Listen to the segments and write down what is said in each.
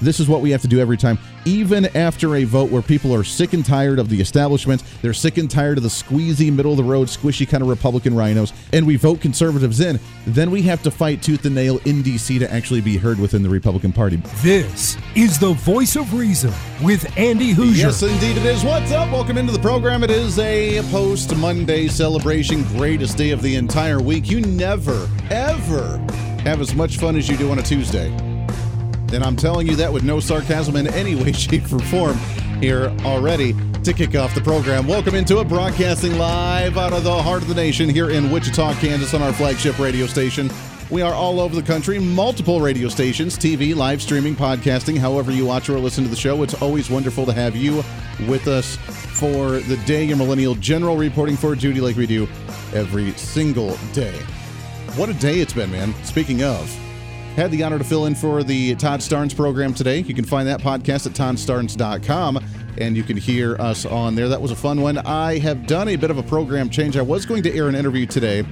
this is what we have to do every time. Even after a vote where people are sick and tired of the establishment, they're sick and tired of the squeezy, middle of the road, squishy kind of Republican rhinos, and we vote conservatives in, then we have to fight tooth and nail in D.C. to actually be heard within the Republican Party. This is the voice of reason with Andy Hooser. Yes, indeed it is. What's up? Welcome into the program. It is a post Monday celebration, greatest day of the entire week. You never, ever have as much fun as you do on a Tuesday. And I'm telling you that with no sarcasm in any way, shape, or form here already to kick off the program. Welcome into it, broadcasting live out of the heart of the nation here in Wichita, Kansas on our flagship radio station. We are all over the country, multiple radio stations, TV, live streaming, podcasting, however you watch or listen to the show. It's always wonderful to have you with us for the day your millennial general reporting for duty like we do every single day. What a day it's been, man. Speaking of, had the honor to fill in for the Todd Starnes program today. You can find that podcast at toddstarnes.com and you can hear us on there. That was a fun one. I have done a bit of a program change. I was going to air an interview today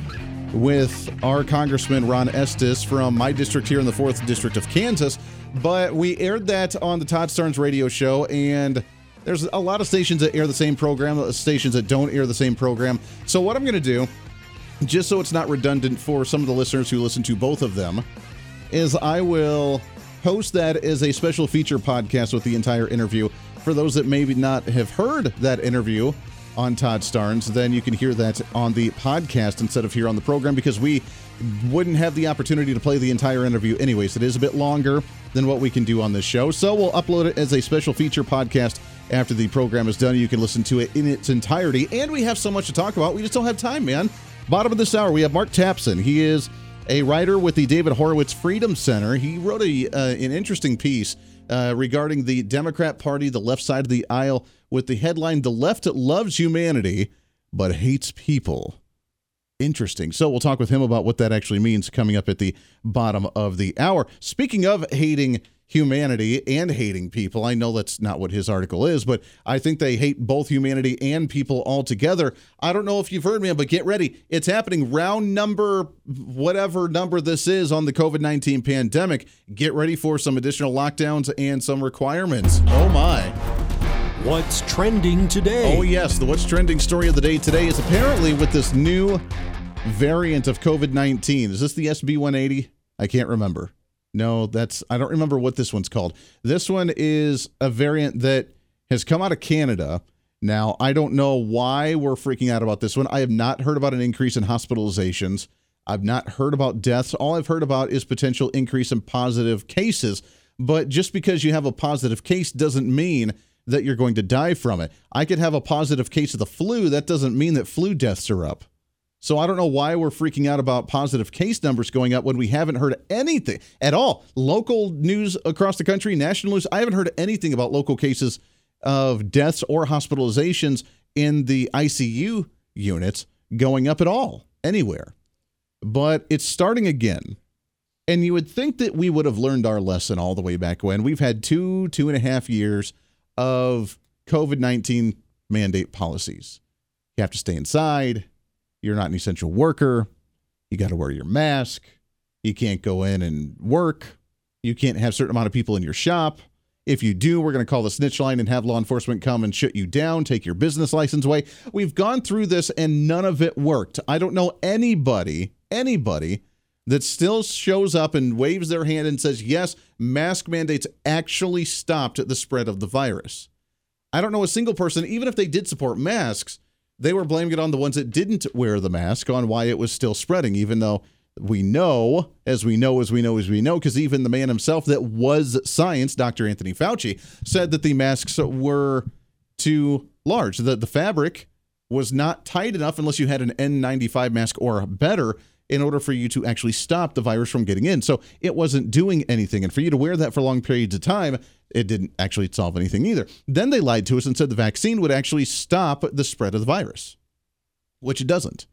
with our Congressman Ron Estes from my district here in the 4th District of Kansas, but we aired that on the Todd Starnes radio show and there's a lot of stations that air the same program, stations that don't air the same program. So what I'm going to do just so it's not redundant for some of the listeners who listen to both of them, is I will host that as a special feature podcast with the entire interview. For those that maybe not have heard that interview on Todd Starnes, then you can hear that on the podcast instead of here on the program because we wouldn't have the opportunity to play the entire interview anyways. It is a bit longer than what we can do on this show. So we'll upload it as a special feature podcast after the program is done. You can listen to it in its entirety. And we have so much to talk about. We just don't have time, man. Bottom of this hour, we have Mark Tapson. He is a writer with the David Horowitz Freedom Center. He wrote a uh, an interesting piece uh, regarding the Democrat Party, the left side of the aisle, with the headline "The left loves humanity but hates people." Interesting. So we'll talk with him about what that actually means coming up at the bottom of the hour. Speaking of hating humanity and hating people. I know that's not what his article is, but I think they hate both humanity and people altogether. I don't know if you've heard, man, but get ready. It's happening. Round number, whatever number this is on the COVID 19 pandemic. Get ready for some additional lockdowns and some requirements. Oh, my. What's trending today? Oh, yes. The what's trending story of the day today is apparently with this new variant of COVID 19. Is this the SB 180? I can't remember. No, that's I don't remember what this one's called. This one is a variant that has come out of Canada. Now, I don't know why we're freaking out about this one. I have not heard about an increase in hospitalizations. I've not heard about deaths. All I've heard about is potential increase in positive cases. But just because you have a positive case doesn't mean that you're going to die from it. I could have a positive case of the flu. That doesn't mean that flu deaths are up. So I don't know why we're freaking out about positive case numbers going up when we haven't heard anything at all. Local news across the country, national news, I haven't heard anything about local cases of deaths or hospitalizations in the ICU units going up at all, anywhere. But it's starting again. And you would think that we would have learned our lesson all the way back when. We've had two, two and a half years of COVID 19 mandate policies. You have to stay inside you're not an essential worker. You got to wear your mask. You can't go in and work. You can't have certain amount of people in your shop. If you do, we're going to call the snitch line and have law enforcement come and shut you down, take your business license away. We've gone through this and none of it worked. I don't know anybody, anybody that still shows up and waves their hand and says, yes, mask mandates actually stopped the spread of the virus. I don't know a single person, even if they did support masks, they were blaming it on the ones that didn't wear the mask on why it was still spreading, even though we know, as we know, as we know, as we know, because even the man himself that was science, Dr. Anthony Fauci, said that the masks were too large, that the fabric was not tight enough unless you had an N95 mask or better in order for you to actually stop the virus from getting in. So it wasn't doing anything. And for you to wear that for long periods of time, it didn't actually solve anything either. Then they lied to us and said the vaccine would actually stop the spread of the virus, which it doesn't,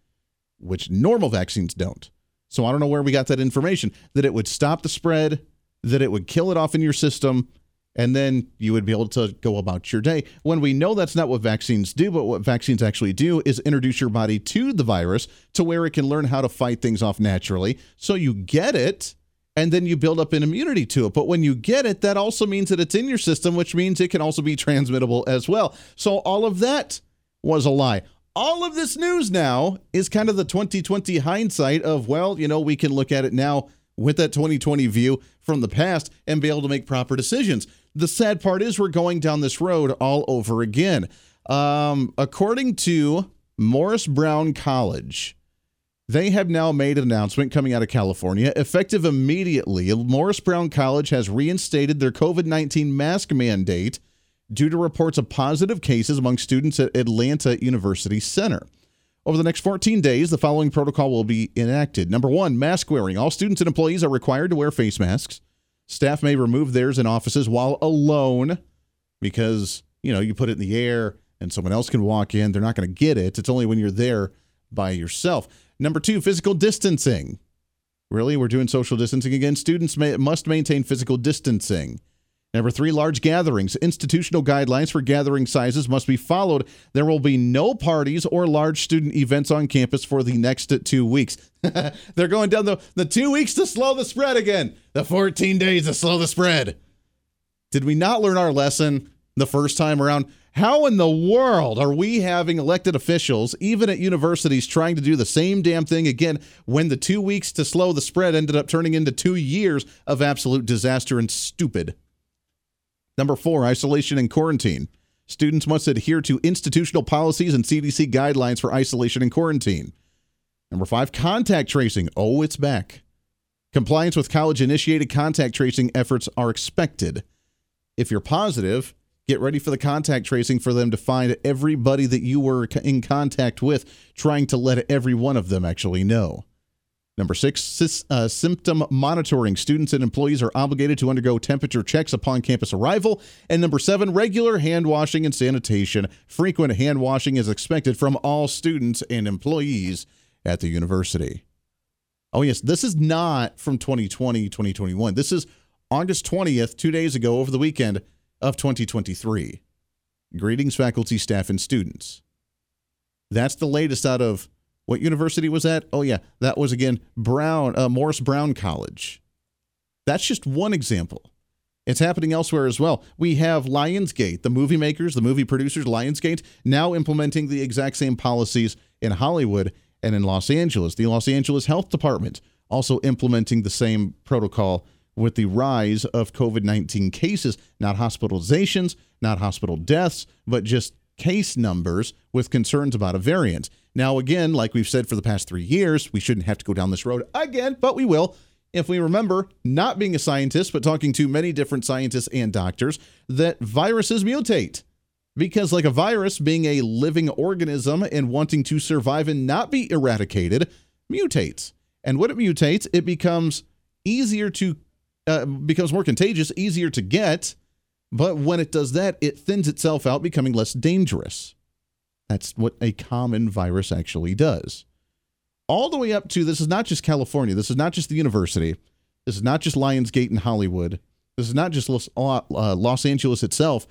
which normal vaccines don't. So I don't know where we got that information that it would stop the spread, that it would kill it off in your system. And then you would be able to go about your day. When we know that's not what vaccines do, but what vaccines actually do is introduce your body to the virus to where it can learn how to fight things off naturally. So you get it and then you build up an immunity to it. But when you get it, that also means that it's in your system, which means it can also be transmittable as well. So all of that was a lie. All of this news now is kind of the 2020 hindsight of, well, you know, we can look at it now with that 2020 view from the past and be able to make proper decisions. The sad part is we're going down this road all over again. Um, according to Morris Brown College, they have now made an announcement coming out of California. Effective immediately, Morris Brown College has reinstated their COVID 19 mask mandate due to reports of positive cases among students at Atlanta University Center. Over the next 14 days, the following protocol will be enacted. Number one, mask wearing. All students and employees are required to wear face masks. Staff may remove theirs in offices while alone because, you know, you put it in the air and someone else can walk in. They're not going to get it. It's only when you're there by yourself. Number two, physical distancing. Really? We're doing social distancing again? Students may, must maintain physical distancing. Number three, large gatherings. Institutional guidelines for gathering sizes must be followed. There will be no parties or large student events on campus for the next two weeks. They're going down the, the two weeks to slow the spread again, the 14 days to slow the spread. Did we not learn our lesson the first time around? How in the world are we having elected officials, even at universities, trying to do the same damn thing again when the two weeks to slow the spread ended up turning into two years of absolute disaster and stupid? Number four, isolation and quarantine. Students must adhere to institutional policies and CDC guidelines for isolation and quarantine. Number five, contact tracing. Oh, it's back. Compliance with college initiated contact tracing efforts are expected. If you're positive, get ready for the contact tracing for them to find everybody that you were in contact with, trying to let every one of them actually know. Number six, uh, symptom monitoring. Students and employees are obligated to undergo temperature checks upon campus arrival. And number seven, regular hand washing and sanitation. Frequent hand washing is expected from all students and employees at the university. Oh, yes, this is not from 2020, 2021. This is August 20th, two days ago, over the weekend of 2023. Greetings, faculty, staff, and students. That's the latest out of what university was that? Oh, yeah, that was again Brown, uh, Morris Brown College. That's just one example. It's happening elsewhere as well. We have Lionsgate, the movie makers, the movie producers, Lionsgate, now implementing the exact same policies in Hollywood and in Los Angeles. The Los Angeles Health Department also implementing the same protocol with the rise of COVID 19 cases, not hospitalizations, not hospital deaths, but just case numbers with concerns about a variant. Now, again, like we've said for the past three years, we shouldn't have to go down this road again, but we will. If we remember, not being a scientist, but talking to many different scientists and doctors, that viruses mutate. Because, like a virus being a living organism and wanting to survive and not be eradicated, mutates. And when it mutates, it becomes easier to, uh, becomes more contagious, easier to get. But when it does that, it thins itself out, becoming less dangerous. That's what a common virus actually does. All the way up to this is not just California. This is not just the university. This is not just Lionsgate in Hollywood. This is not just Los, uh, Los Angeles itself.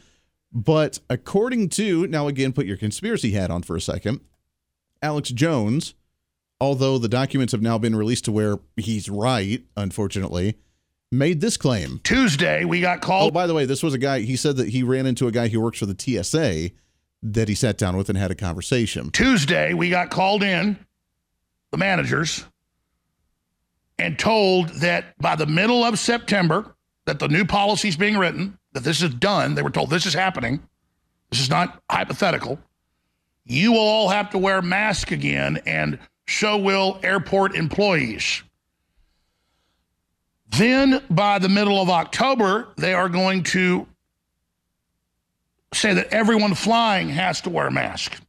But according to, now again, put your conspiracy hat on for a second, Alex Jones, although the documents have now been released to where he's right, unfortunately, made this claim. Tuesday, we got called. Oh, by the way, this was a guy, he said that he ran into a guy who works for the TSA that he sat down with and had a conversation. Tuesday, we got called in, the managers, and told that by the middle of September, that the new policy is being written, that this is done. They were told this is happening. This is not hypothetical. You will all have to wear masks again, and so will airport employees. Then, by the middle of October, they are going to say that everyone flying has to wear a mask.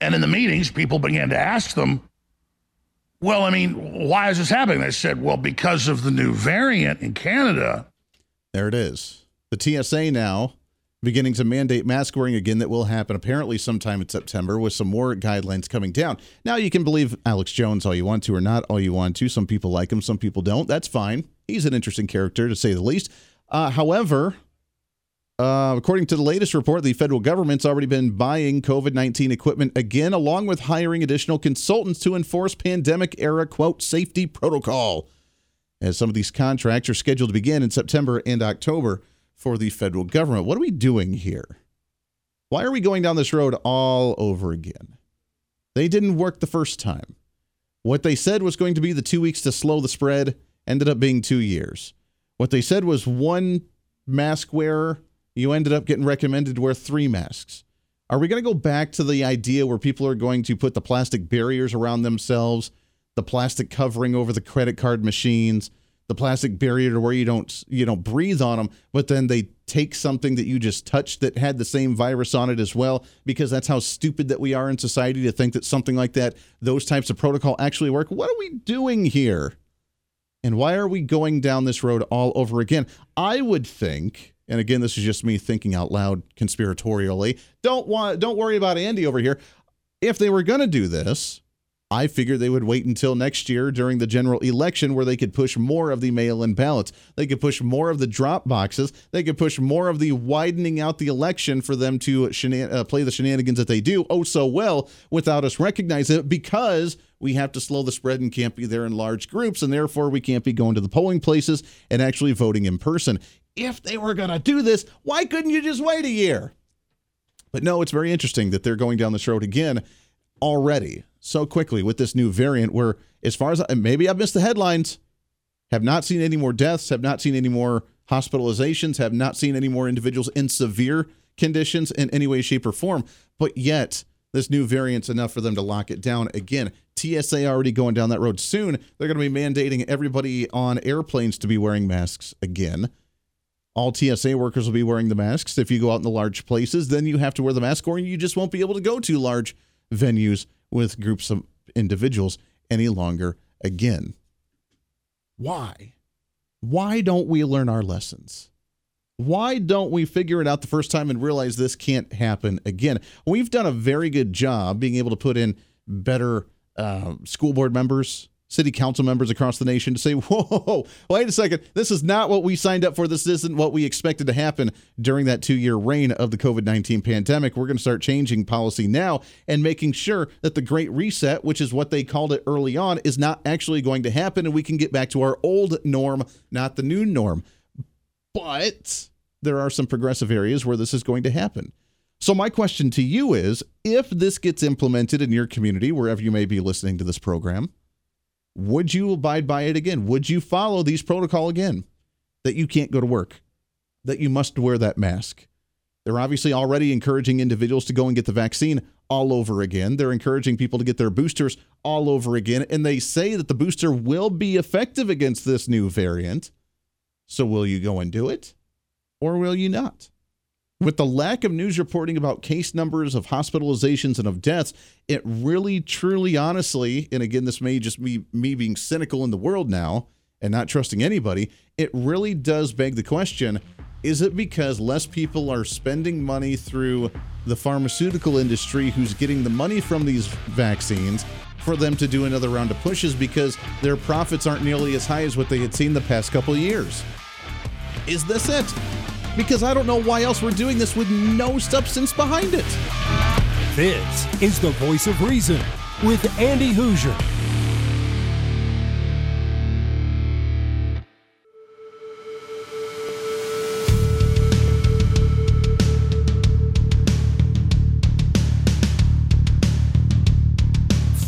And in the meetings, people began to ask them, well, I mean, why is this happening? They said, well, because of the new variant in Canada. There it is. The TSA now beginning to mandate mask wearing again that will happen apparently sometime in September with some more guidelines coming down. Now you can believe Alex Jones all you want to or not all you want to. Some people like him, some people don't. That's fine. He's an interesting character to say the least. Uh, however, uh, according to the latest report, the federal government's already been buying COVID 19 equipment again, along with hiring additional consultants to enforce pandemic era, quote, safety protocol. As some of these contracts are scheduled to begin in September and October for the federal government. What are we doing here? Why are we going down this road all over again? They didn't work the first time. What they said was going to be the two weeks to slow the spread ended up being two years. What they said was one mask wearer you ended up getting recommended to wear three masks. Are we going to go back to the idea where people are going to put the plastic barriers around themselves, the plastic covering over the credit card machines, the plastic barrier to where you don't you know breathe on them, but then they take something that you just touched that had the same virus on it as well because that's how stupid that we are in society to think that something like that those types of protocol actually work. What are we doing here? And why are we going down this road all over again? I would think and again, this is just me thinking out loud conspiratorially. Don't want don't worry about Andy over here. If they were going to do this, I figured they would wait until next year during the general election where they could push more of the mail in ballots. They could push more of the drop boxes. They could push more of the widening out the election for them to shenan- uh, play the shenanigans that they do oh so well without us recognizing it because we have to slow the spread and can't be there in large groups. And therefore, we can't be going to the polling places and actually voting in person if they were going to do this, why couldn't you just wait a year? But no, it's very interesting that they're going down this road again already so quickly with this new variant where as far as I, maybe I've missed the headlines, have not seen any more deaths, have not seen any more hospitalizations, have not seen any more individuals in severe conditions in any way, shape, or form. But yet, this new variant's enough for them to lock it down again. TSA already going down that road soon. They're going to be mandating everybody on airplanes to be wearing masks again all TSA workers will be wearing the masks. If you go out in the large places, then you have to wear the mask, or you just won't be able to go to large venues with groups of individuals any longer again. Why? Why don't we learn our lessons? Why don't we figure it out the first time and realize this can't happen again? We've done a very good job being able to put in better uh, school board members, city council members across the nation to say, whoa, wait a second, this is not what we signed up for. This isn't what we expected to happen during that two year reign of the COVID 19 pandemic. We're going to start changing policy now and making sure that the Great Reset, which is what they called it early on, is not actually going to happen and we can get back to our old norm, not the new norm. But there are some progressive areas where this is going to happen. So, my question to you is if this gets implemented in your community, wherever you may be listening to this program, would you abide by it again? Would you follow these protocol again? That you can't go to work, that you must wear that mask. They're obviously already encouraging individuals to go and get the vaccine all over again. They're encouraging people to get their boosters all over again. And they say that the booster will be effective against this new variant. So, will you go and do it or will you not? With the lack of news reporting about case numbers of hospitalizations and of deaths, it really, truly, honestly, and again, this may just be me being cynical in the world now and not trusting anybody, it really does beg the question is it because less people are spending money through the pharmaceutical industry who's getting the money from these vaccines for them to do another round of pushes because their profits aren't nearly as high as what they had seen the past couple years? Is this it? Because I don't know why else we're doing this with no substance behind it. This is the voice of reason with Andy Hooser.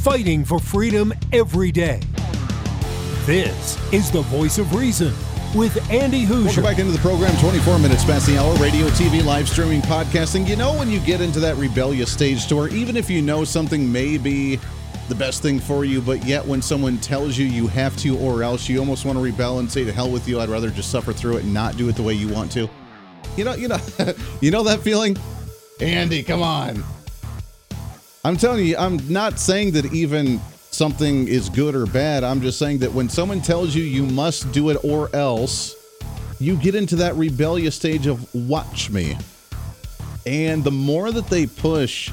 Fighting for freedom every day. This is the voice of reason with Andy Hooser. Welcome back into the program. 24 minutes past the hour. Radio, TV, live streaming, podcasting. You know when you get into that rebellious stage to where even if you know something may be the best thing for you, but yet when someone tells you you have to or else, you almost want to rebel and say to hell with you. I'd rather just suffer through it and not do it the way you want to. You know, you know, you know that feeling. Andy, come on. I'm telling you, I'm not saying that even something is good or bad. I'm just saying that when someone tells you you must do it or else, you get into that rebellious stage of watch me. And the more that they push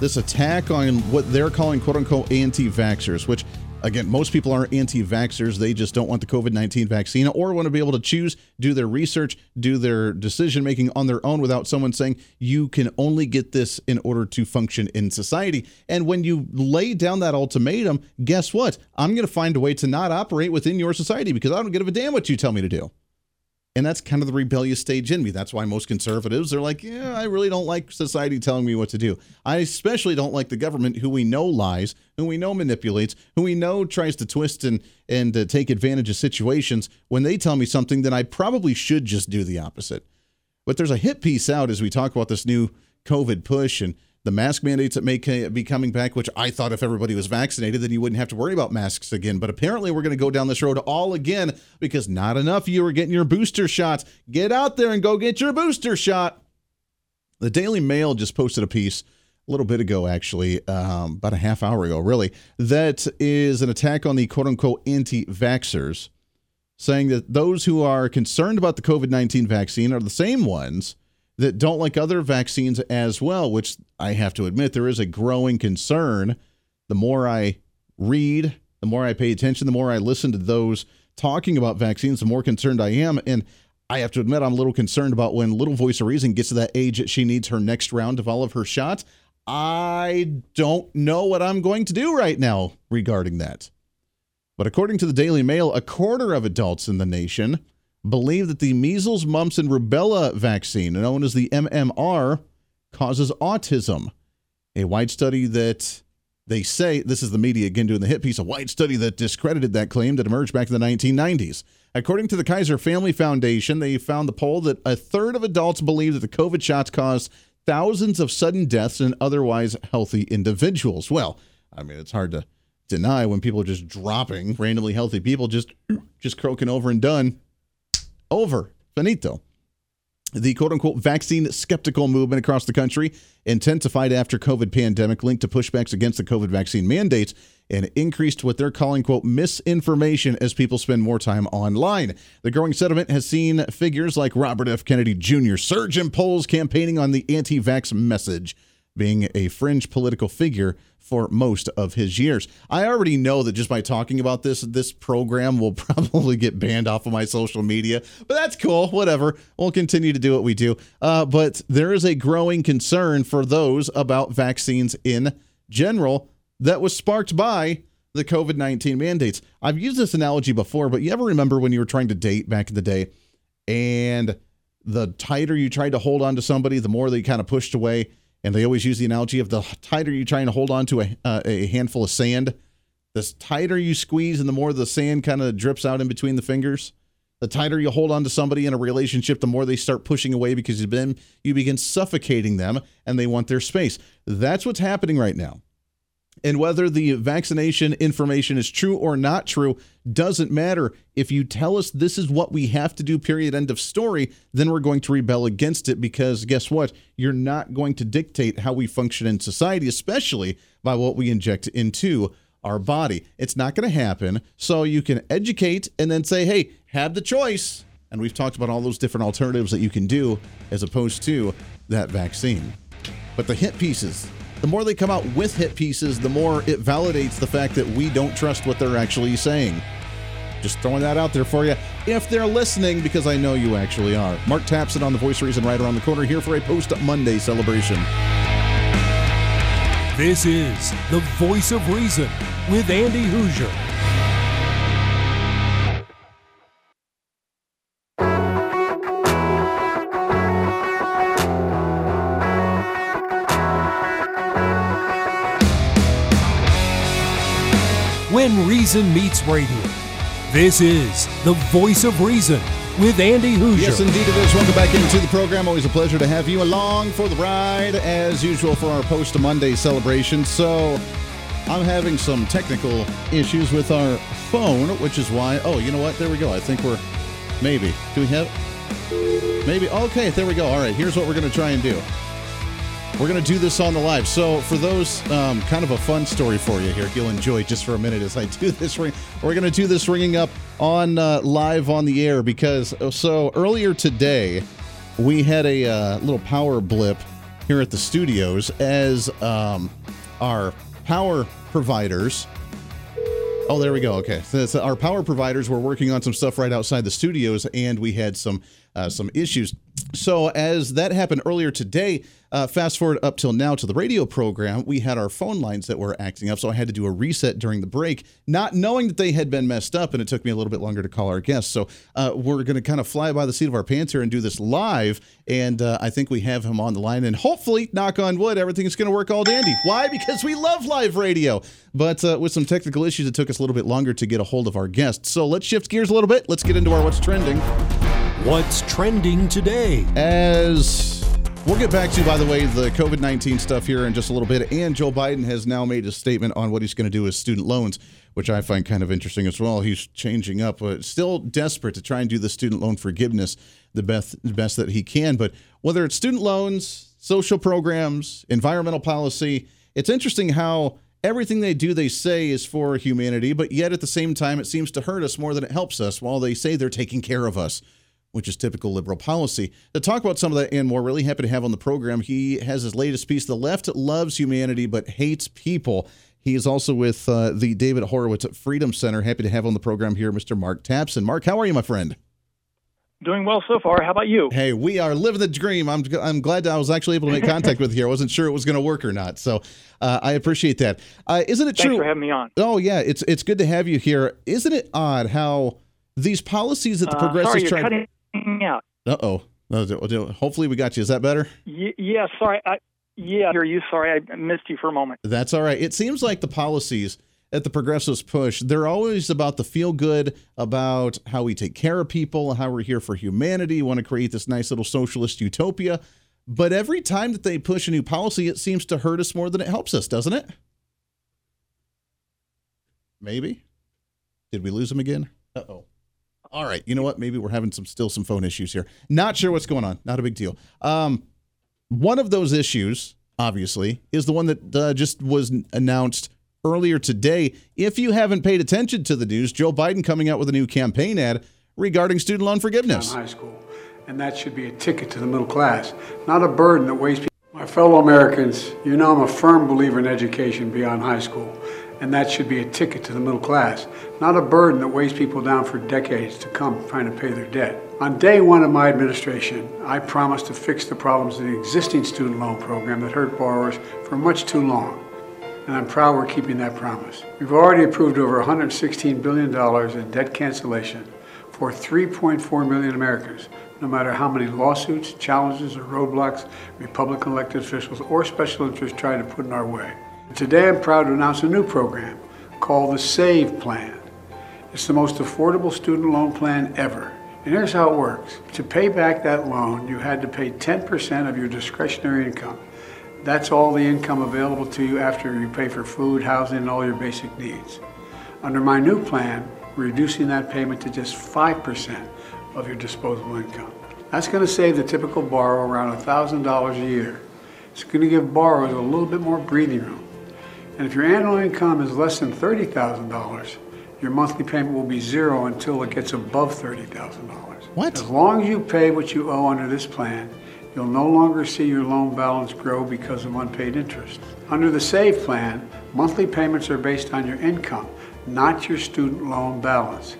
this attack on what they're calling quote unquote anti vaxxers, which Again, most people aren't anti vaxxers. They just don't want the COVID 19 vaccine or want to be able to choose, do their research, do their decision making on their own without someone saying, you can only get this in order to function in society. And when you lay down that ultimatum, guess what? I'm going to find a way to not operate within your society because I don't give a damn what you tell me to do. And that's kind of the rebellious stage in me. That's why most conservatives are like, yeah, I really don't like society telling me what to do. I especially don't like the government, who we know lies, who we know manipulates, who we know tries to twist and and uh, take advantage of situations. When they tell me something, then I probably should just do the opposite. But there's a hit piece out as we talk about this new COVID push and the mask mandates that may be coming back, which I thought if everybody was vaccinated, then you wouldn't have to worry about masks again. But apparently, we're going to go down this road all again because not enough of you are getting your booster shots. Get out there and go get your booster shot. The Daily Mail just posted a piece a little bit ago, actually, um, about a half hour ago, really, that is an attack on the quote unquote anti vaxxers, saying that those who are concerned about the COVID 19 vaccine are the same ones that don't like other vaccines as well, which I have to admit there is a growing concern. The more I read, the more I pay attention, the more I listen to those talking about vaccines, the more concerned I am. And I have to admit, I'm a little concerned about when Little Voice of Reason gets to that age that she needs her next round of all of her shots. I don't know what I'm going to do right now regarding that. But according to the Daily Mail, a quarter of adults in the nation believe that the measles, mumps, and rubella vaccine, known as the MMR, causes autism. A wide study that they say, this is the media again doing the hit piece, a wide study that discredited that claim that emerged back in the 1990s. According to the Kaiser Family Foundation, they found the poll that a third of adults believe that the COVID shots caused thousands of sudden deaths in otherwise healthy individuals. Well, I mean, it's hard to deny when people are just dropping randomly healthy people just just croaking over and done over. Finito. The quote unquote vaccine skeptical movement across the country intensified after COVID pandemic linked to pushbacks against the COVID vaccine mandates and increased what they're calling quote misinformation as people spend more time online. The growing sentiment has seen figures like Robert F. Kennedy Jr. surge in polls campaigning on the anti-vax message, being a fringe political figure for most of his years. I already know that just by talking about this, this program will probably get banned off of my social media, but that's cool. Whatever. We'll continue to do what we do. Uh, but there is a growing concern for those about vaccines in general that was sparked by the COVID 19 mandates. I've used this analogy before, but you ever remember when you were trying to date back in the day and the tighter you tried to hold on to somebody, the more they kind of pushed away? And they always use the analogy of the tighter you're trying to hold on to a, uh, a handful of sand, the tighter you squeeze and the more the sand kind of drips out in between the fingers. The tighter you hold on to somebody in a relationship, the more they start pushing away because you've been, you begin suffocating them and they want their space. That's what's happening right now. And whether the vaccination information is true or not true doesn't matter. If you tell us this is what we have to do, period, end of story, then we're going to rebel against it because guess what? You're not going to dictate how we function in society, especially by what we inject into our body. It's not going to happen. So you can educate and then say, hey, have the choice. And we've talked about all those different alternatives that you can do as opposed to that vaccine. But the hit pieces, the more they come out with hit pieces, the more it validates the fact that we don't trust what they're actually saying. Just throwing that out there for you. If they're listening, because I know you actually are. Mark Tapson on the Voice Reason right around the corner here for a post Monday celebration. This is the Voice of Reason with Andy Hooser. When Reason Meets Radio. This is the Voice of Reason with Andy Hooser. Yes, indeed it is. Welcome back into the program. Always a pleasure to have you along for the ride, as usual, for our post Monday celebration. So, I'm having some technical issues with our phone, which is why. Oh, you know what? There we go. I think we're maybe. Do we have? Maybe. Okay, there we go. All right, here's what we're going to try and do. We're going to do this on the live. So, for those, um, kind of a fun story for you here. You'll enjoy just for a minute as I do this ring. We're going to do this ringing up on uh, live on the air because uh, so earlier today we had a uh, little power blip here at the studios as um, our power providers Oh, there we go. Okay, so, so our power providers were working on some stuff right outside the studios, and we had some uh, some issues. So as that happened earlier today, uh, fast forward up till now to the radio program, we had our phone lines that were acting up, so I had to do a reset during the break, not knowing that they had been messed up, and it took me a little bit longer to call our guests. So uh, we're going to kind of fly by the seat of our pants here and do this live, and uh, I think we have him on the line, and hopefully, knock on wood, everything's going to work all dandy. Why? Because we love live radio. But uh, with some technical issues, it took us a little bit longer to get a hold of our guests. So let's shift gears a little bit. Let's get into our what's trending. What's trending today? As we'll get back to, by the way, the COVID 19 stuff here in just a little bit. And Joe Biden has now made a statement on what he's going to do with student loans, which I find kind of interesting as well. He's changing up, but still desperate to try and do the student loan forgiveness the best, the best that he can. But whether it's student loans, social programs, environmental policy, it's interesting how everything they do, they say is for humanity, but yet at the same time, it seems to hurt us more than it helps us while they say they're taking care of us which is typical liberal policy. To talk about some of that and more, really happy to have on the program. He has his latest piece, The Left Loves Humanity But Hates People. He is also with uh, the David Horowitz Freedom Center. Happy to have on the program here, Mr. Mark Tapson. Mark, how are you, my friend? Doing well so far. How about you? Hey, we are living the dream. I'm I'm glad I was actually able to make contact with you. I wasn't sure it was going to work or not, so uh, I appreciate that. Uh, isn't it Thanks true? Thanks for having me on. Oh yeah, it's it's good to have you here. Isn't it odd how these policies that the Uh, progressives sorry, you're try? cutting out. Uh oh. Hopefully we got you. Is that better? Y- yeah, sorry. I, yeah, hear you. Sorry, I missed you for a moment. That's all right. It seems like the policies that the progressives push, they're always about the feel good, about how we take care of people, how we're here for humanity, want to create this nice little socialist utopia. But every time that they push a new policy, it seems to hurt us more than it helps us, doesn't it? Maybe. Did we lose him again? Uh oh. All right. You know what? Maybe we're having some still some phone issues here. Not sure what's going on. Not a big deal. Um, one of those issues, obviously, is the one that uh, just was announced earlier today. If you haven't paid attention to the news, Joe Biden coming out with a new campaign ad regarding student loan forgiveness. High school, and that should be a ticket to the middle class, not a burden that weighs people. My fellow Americans, you know I'm a firm believer in education beyond high school, and that should be a ticket to the middle class, not a burden that weighs people down for decades to come trying to pay their debt. On day one of my administration, I promised to fix the problems of the existing student loan program that hurt borrowers for much too long and I'm proud we're keeping that promise. We've already approved over $116 billion in debt cancellation for 3.4 million Americans, no matter how many lawsuits, challenges, or roadblocks Republican elected officials or special interests try to put in our way. Today, I'm proud to announce a new program called the SAVE Plan. It's the most affordable student loan plan ever. And here's how it works. To pay back that loan, you had to pay 10% of your discretionary income. That's all the income available to you after you pay for food, housing, and all your basic needs. Under my new plan, we're reducing that payment to just 5% of your disposable income. That's going to save the typical borrower around $1,000 a year. It's going to give borrowers a little bit more breathing room. And if your annual income is less than $30,000, your monthly payment will be zero until it gets above $30,000. What? As long as you pay what you owe under this plan, You'll no longer see your loan balance grow because of unpaid interest. Under the SAVE plan, monthly payments are based on your income, not your student loan balance.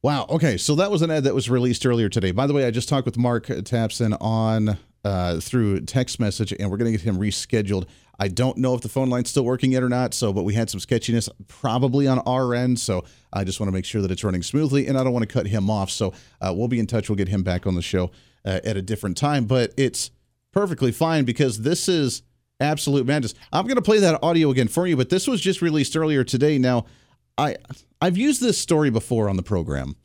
Wow. Okay. So that was an ad that was released earlier today. By the way, I just talked with Mark Tapson on uh, through text message, and we're going to get him rescheduled. I don't know if the phone line's still working yet or not. So, but we had some sketchiness probably on our end. So I just want to make sure that it's running smoothly, and I don't want to cut him off. So uh, we'll be in touch. We'll get him back on the show uh, at a different time. But it's perfectly fine because this is absolute madness. I'm going to play that audio again for you, but this was just released earlier today. Now, I I've used this story before on the program,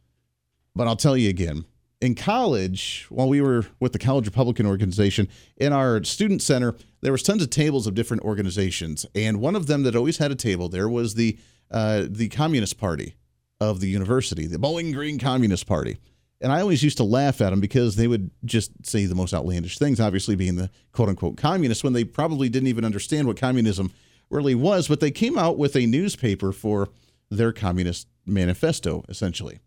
but I'll tell you again. In college, while we were with the College Republican organization, in our student center, there was tons of tables of different organizations, and one of them that always had a table there was the uh, the Communist Party of the university, the Bowling Green Communist Party. And I always used to laugh at them because they would just say the most outlandish things, obviously being the quote unquote communists, when they probably didn't even understand what communism really was. But they came out with a newspaper for their communist manifesto, essentially.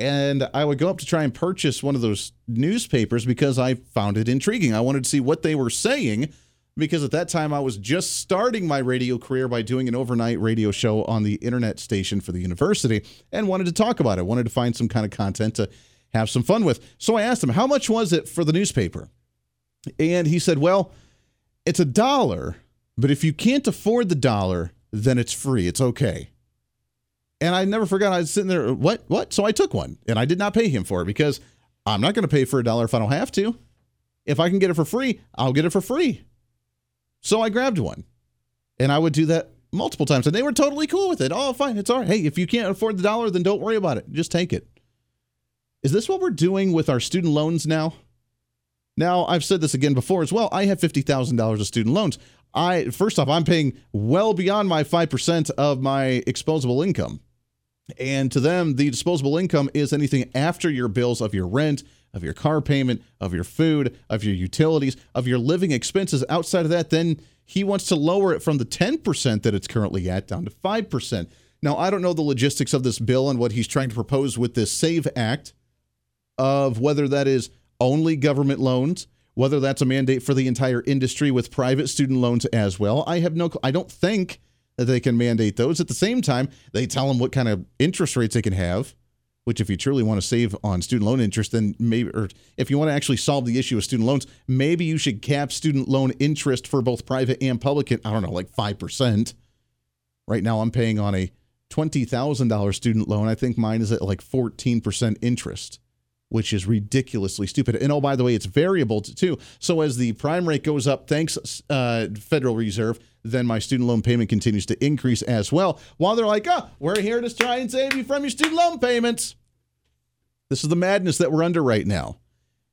And I would go up to try and purchase one of those newspapers because I found it intriguing. I wanted to see what they were saying because at that time I was just starting my radio career by doing an overnight radio show on the internet station for the university and wanted to talk about it. Wanted to find some kind of content to have some fun with. So I asked him, How much was it for the newspaper? And he said, Well, it's a dollar, but if you can't afford the dollar, then it's free. It's okay. And I never forgot. I was sitting there, what? What? So I took one and I did not pay him for it because I'm not going to pay for a dollar if I don't have to. If I can get it for free, I'll get it for free. So I grabbed one and I would do that multiple times and they were totally cool with it. Oh, fine. It's all right. Hey, if you can't afford the dollar, then don't worry about it. Just take it. Is this what we're doing with our student loans now? Now, I've said this again before as well. I have $50,000 of student loans. I first off, I'm paying well beyond my 5% of my exposable income. And to them, the disposable income is anything after your bills of your rent, of your car payment, of your food, of your utilities, of your living expenses. Outside of that, then he wants to lower it from the 10% that it's currently at down to 5%. Now, I don't know the logistics of this bill and what he's trying to propose with this SAVE Act of whether that is only government loans, whether that's a mandate for the entire industry with private student loans as well. I have no I don't think that they can mandate those. At the same time, they tell them what kind of interest rates they can have, which if you truly want to save on student loan interest, then maybe, or if you want to actually solve the issue of student loans, maybe you should cap student loan interest for both private and public. I don't know, like 5%. Right now, I'm paying on a $20,000 student loan. I think mine is at like 14% interest which is ridiculously stupid. And oh, by the way, it's variable too. So as the prime rate goes up, thanks uh, Federal Reserve, then my student loan payment continues to increase as well. While they're like, oh, we're here to try and save you from your student loan payments. This is the madness that we're under right now.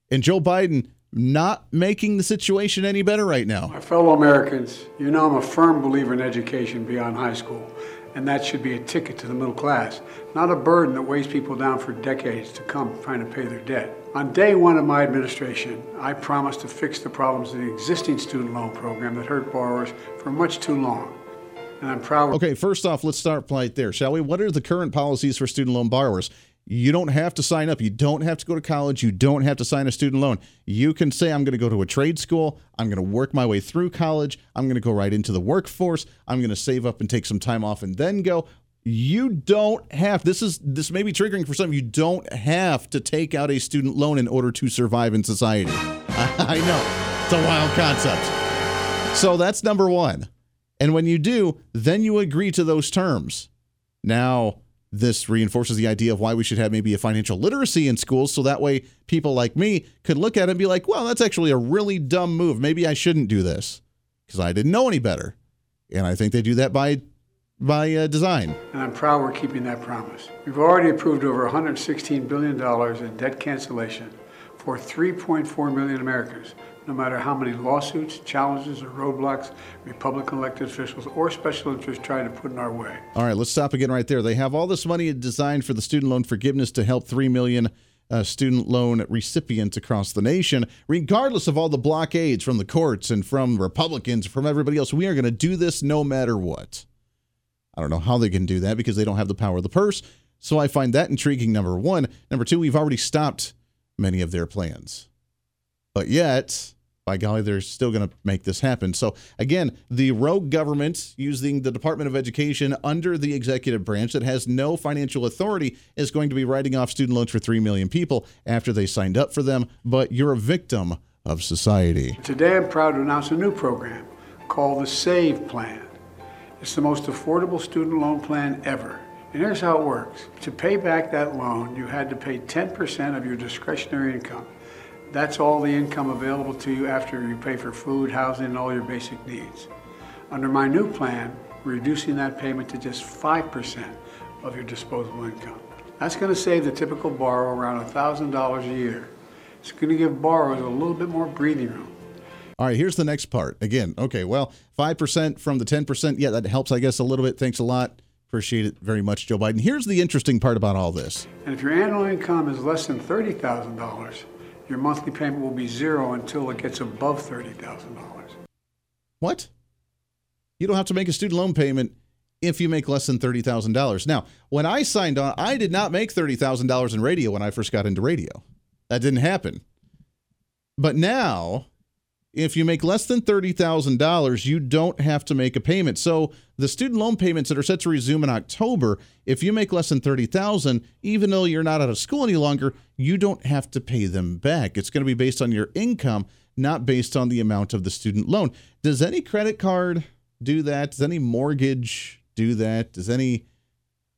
And Joe Biden not making the situation any better right now. My fellow Americans, you know I'm a firm believer in education beyond high school and that should be a ticket to the middle class, not a burden that weighs people down for decades to come trying to pay their debt. On day one of my administration, I promised to fix the problems of the existing student loan program that hurt borrowers for much too long. And I'm proud. Okay, first off, let's start right there, shall we? What are the current policies for student loan borrowers? You don't have to sign up. You don't have to go to college. You don't have to sign a student loan. You can say, I'm going to go to a trade school. I'm going to work my way through college. I'm going to go right into the workforce. I'm going to save up and take some time off and then go. You don't have this is this may be triggering for some. You don't have to take out a student loan in order to survive in society. I know. It's a wild concept. So that's number 1. And when you do, then you agree to those terms. Now, this reinforces the idea of why we should have maybe a financial literacy in schools so that way people like me could look at it and be like, well, that's actually a really dumb move. Maybe I shouldn't do this because I didn't know any better. And I think they do that by by uh, design. And I'm proud we're keeping that promise. We've already approved over $116 billion in debt cancellation for 3.4 million Americans no matter how many lawsuits, challenges, or roadblocks Republican elected officials or special interests try to put in our way. All right, let's stop again right there. They have all this money designed for the student loan forgiveness to help 3 million uh, student loan recipients across the nation, regardless of all the blockades from the courts and from Republicans, from everybody else. We are going to do this no matter what. I don't know how they can do that because they don't have the power of the purse. So I find that intriguing, number one. Number two, we've already stopped many of their plans. But yet, by golly, they're still going to make this happen. So, again, the rogue government using the Department of Education under the executive branch that has no financial authority is going to be writing off student loans for 3 million people after they signed up for them. But you're a victim of society. Today, I'm proud to announce a new program called the SAVE Plan. It's the most affordable student loan plan ever. And here's how it works to pay back that loan, you had to pay 10% of your discretionary income. That's all the income available to you after you pay for food, housing, and all your basic needs. Under my new plan, reducing that payment to just 5% of your disposable income. That's going to save the typical borrower around $1,000 a year. It's going to give borrowers a little bit more breathing room. All right, here's the next part. Again, okay, well, 5% from the 10%. Yeah, that helps, I guess, a little bit. Thanks a lot. Appreciate it very much, Joe Biden. Here's the interesting part about all this. And if your annual income is less than $30,000, your monthly payment will be zero until it gets above $30,000. What? You don't have to make a student loan payment if you make less than $30,000. Now, when I signed on, I did not make $30,000 in radio when I first got into radio. That didn't happen. But now, If you make less than $30,000, you don't have to make a payment. So the student loan payments that are set to resume in October, if you make less than 30,000, even though you're not out of school any longer, you don't have to pay them back. It's going to be based on your income, not based on the amount of the student loan. Does any credit card do that? Does any mortgage do that? Does any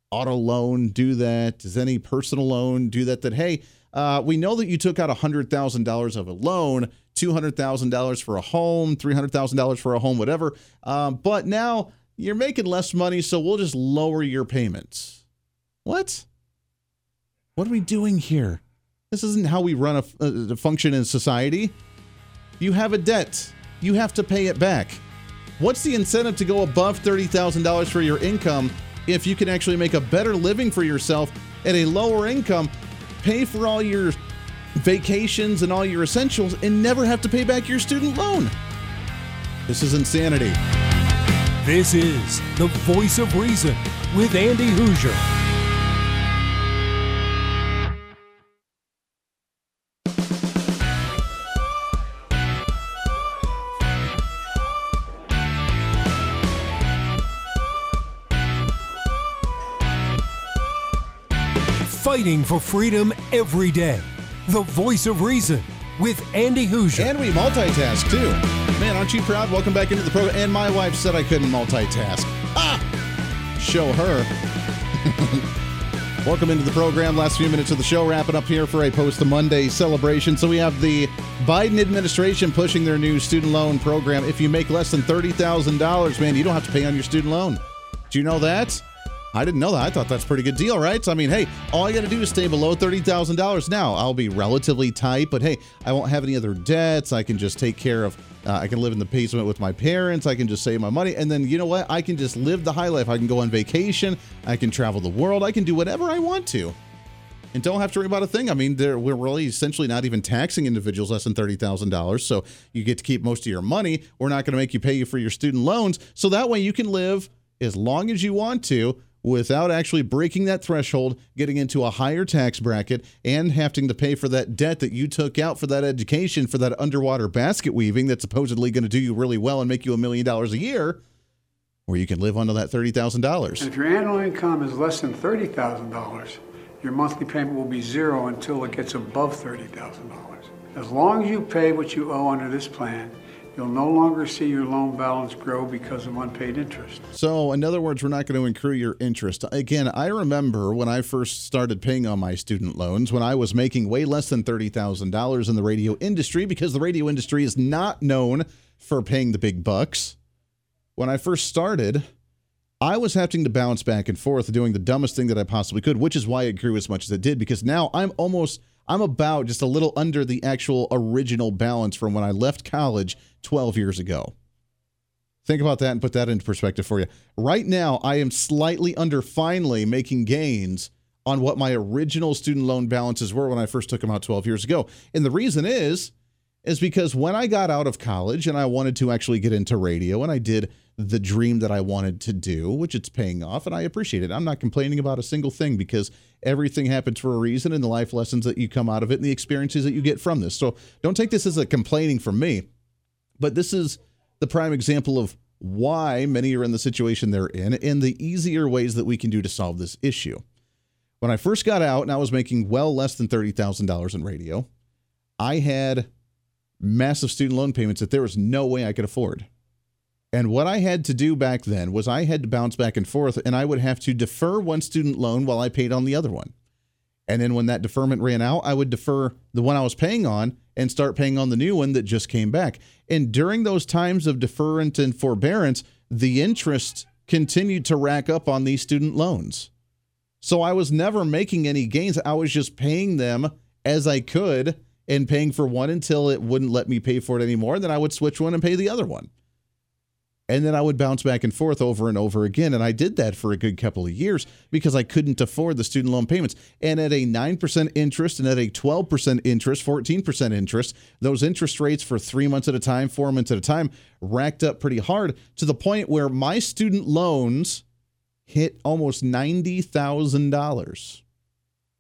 auto loan do that? Does any personal loan do that? That, hey, uh, we know that you took out $100,000 of a loan, $200,000 for a home, $300,000 for a home, whatever. Um, but now you're making less money, so we'll just lower your payments. What? What are we doing here? This isn't how we run a, a, a function in society. You have a debt, you have to pay it back. What's the incentive to go above $30,000 for your income if you can actually make a better living for yourself at a lower income, pay for all your vacations and all your essentials, and never have to pay back your student loan? This is insanity. This is the voice of reason with Andy Hooser. Fighting for freedom every day. The voice of reason with Andy Hooser. And we multitask too. Man, aren't you proud? Welcome back into the program. And my wife said I couldn't multitask. Ah! Show her. Welcome into the program. Last few minutes of the show, wrapping up here for a post Monday celebration. So we have the Biden administration pushing their new student loan program. If you make less than $30,000, man, you don't have to pay on your student loan. Do you know that? I didn't know that. I thought that's pretty good deal, right? So, I mean, hey, all I got to do is stay below $30,000. Now, I'll be relatively tight, but hey, I won't have any other debts. I can just take care of, uh, I can live in the basement with my parents. I can just save my money. And then, you know what? I can just live the high life. I can go on vacation. I can travel the world. I can do whatever I want to and don't have to worry about a thing. I mean, we're really essentially not even taxing individuals less than $30,000. So you get to keep most of your money. We're not going to make you pay you for your student loans. So that way you can live as long as you want to without actually breaking that threshold, getting into a higher tax bracket, and having to pay for that debt that you took out for that education, for that underwater basket weaving that's supposedly going to do you really well and make you a million dollars a year, where you can live under that $30,000. If your annual income is less than $30,000, your monthly payment will be zero until it gets above $30,000. As long as you pay what you owe under this plan, You'll no longer see your loan balance grow because of unpaid interest. So, in other words, we're not going to accrue your interest. Again, I remember when I first started paying on my student loans when I was making way less than $30,000 in the radio industry because the radio industry is not known for paying the big bucks. When I first started, I was having to bounce back and forth doing the dumbest thing that I possibly could, which is why it grew as much as it did because now I'm almost I'm about just a little under the actual original balance from when I left college 12 years ago. Think about that and put that into perspective for you. Right now, I am slightly under finally making gains on what my original student loan balances were when I first took them out 12 years ago. And the reason is is because when I got out of college and I wanted to actually get into radio and I did the dream that I wanted to do, which it's paying off and I appreciate it. I'm not complaining about a single thing because everything happens for a reason and the life lessons that you come out of it and the experiences that you get from this. So don't take this as a complaining from me, but this is the prime example of why many are in the situation they're in and the easier ways that we can do to solve this issue. When I first got out and I was making well less than $30,000 in radio, I had massive student loan payments that there was no way I could afford. And what I had to do back then was I had to bounce back and forth, and I would have to defer one student loan while I paid on the other one. And then when that deferment ran out, I would defer the one I was paying on and start paying on the new one that just came back. And during those times of deferment and forbearance, the interest continued to rack up on these student loans. So I was never making any gains. I was just paying them as I could and paying for one until it wouldn't let me pay for it anymore. Then I would switch one and pay the other one. And then I would bounce back and forth over and over again. And I did that for a good couple of years because I couldn't afford the student loan payments. And at a 9% interest and at a 12% interest, 14% interest, those interest rates for three months at a time, four months at a time, racked up pretty hard to the point where my student loans hit almost $90,000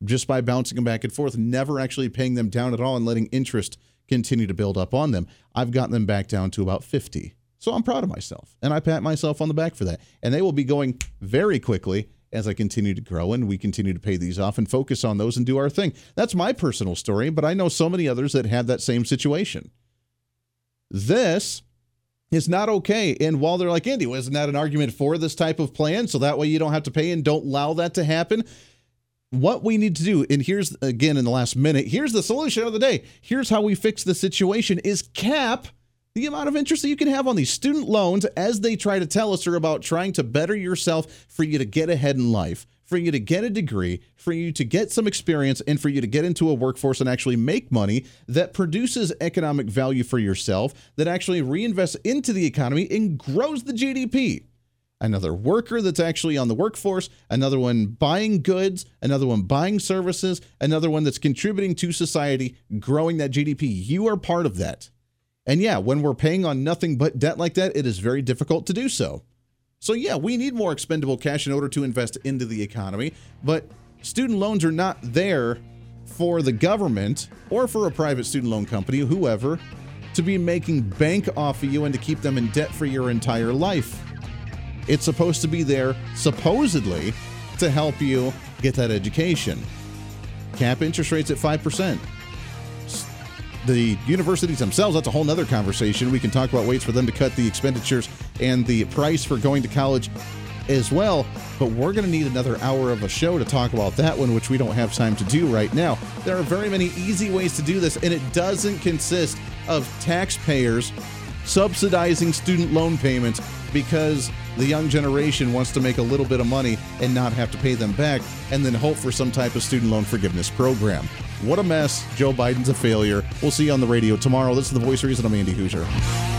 just by bouncing them back and forth, never actually paying them down at all and letting interest continue to build up on them. I've gotten them back down to about 50. So I'm proud of myself and I pat myself on the back for that. And they will be going very quickly as I continue to grow and we continue to pay these off and focus on those and do our thing. That's my personal story, but I know so many others that have that same situation. This is not okay. And while they're like, Andy, wasn't that an argument for this type of plan? So that way you don't have to pay and don't allow that to happen. What we need to do, and here's again in the last minute, here's the solution of the day. Here's how we fix the situation is cap the amount of interest that you can have on these student loans as they try to tell us are about trying to better yourself for you to get ahead in life for you to get a degree, for you to get some experience, and for you to get into a workforce and actually make money that produces economic value for yourself, that actually reinvests into the economy and grows the GDP. Another worker that's actually on the workforce, another one buying goods, another one buying services, another one that's contributing to society, growing that GDP. You are part of that. And yeah, when we're paying on nothing but debt like that, it is very difficult to do so. So, yeah, we need more expendable cash in order to invest into the economy, but student loans are not there for the government or for a private student loan company, whoever, to be making bank off of you and to keep them in debt for your entire life. It's supposed to be there, supposedly, to help you get that education. Cap interest rates at 5% the universities themselves, that's a whole nother conversation. We can talk about ways for them to cut the expenditures and the price for going to college as well. But we're going to need another hour of a show to talk about that one, which we don't have time to do right now. There are very many easy ways to do this, and it doesn't consist of taxpayers subsidizing student loan payments because the young generation wants to make a little bit of money and not have to pay them back and then hope for some type of student loan forgiveness program. What a mess. Joe Biden's a failure. We'll see you on the radio tomorrow. This is the Voice Reason. I'm Andy Hooser.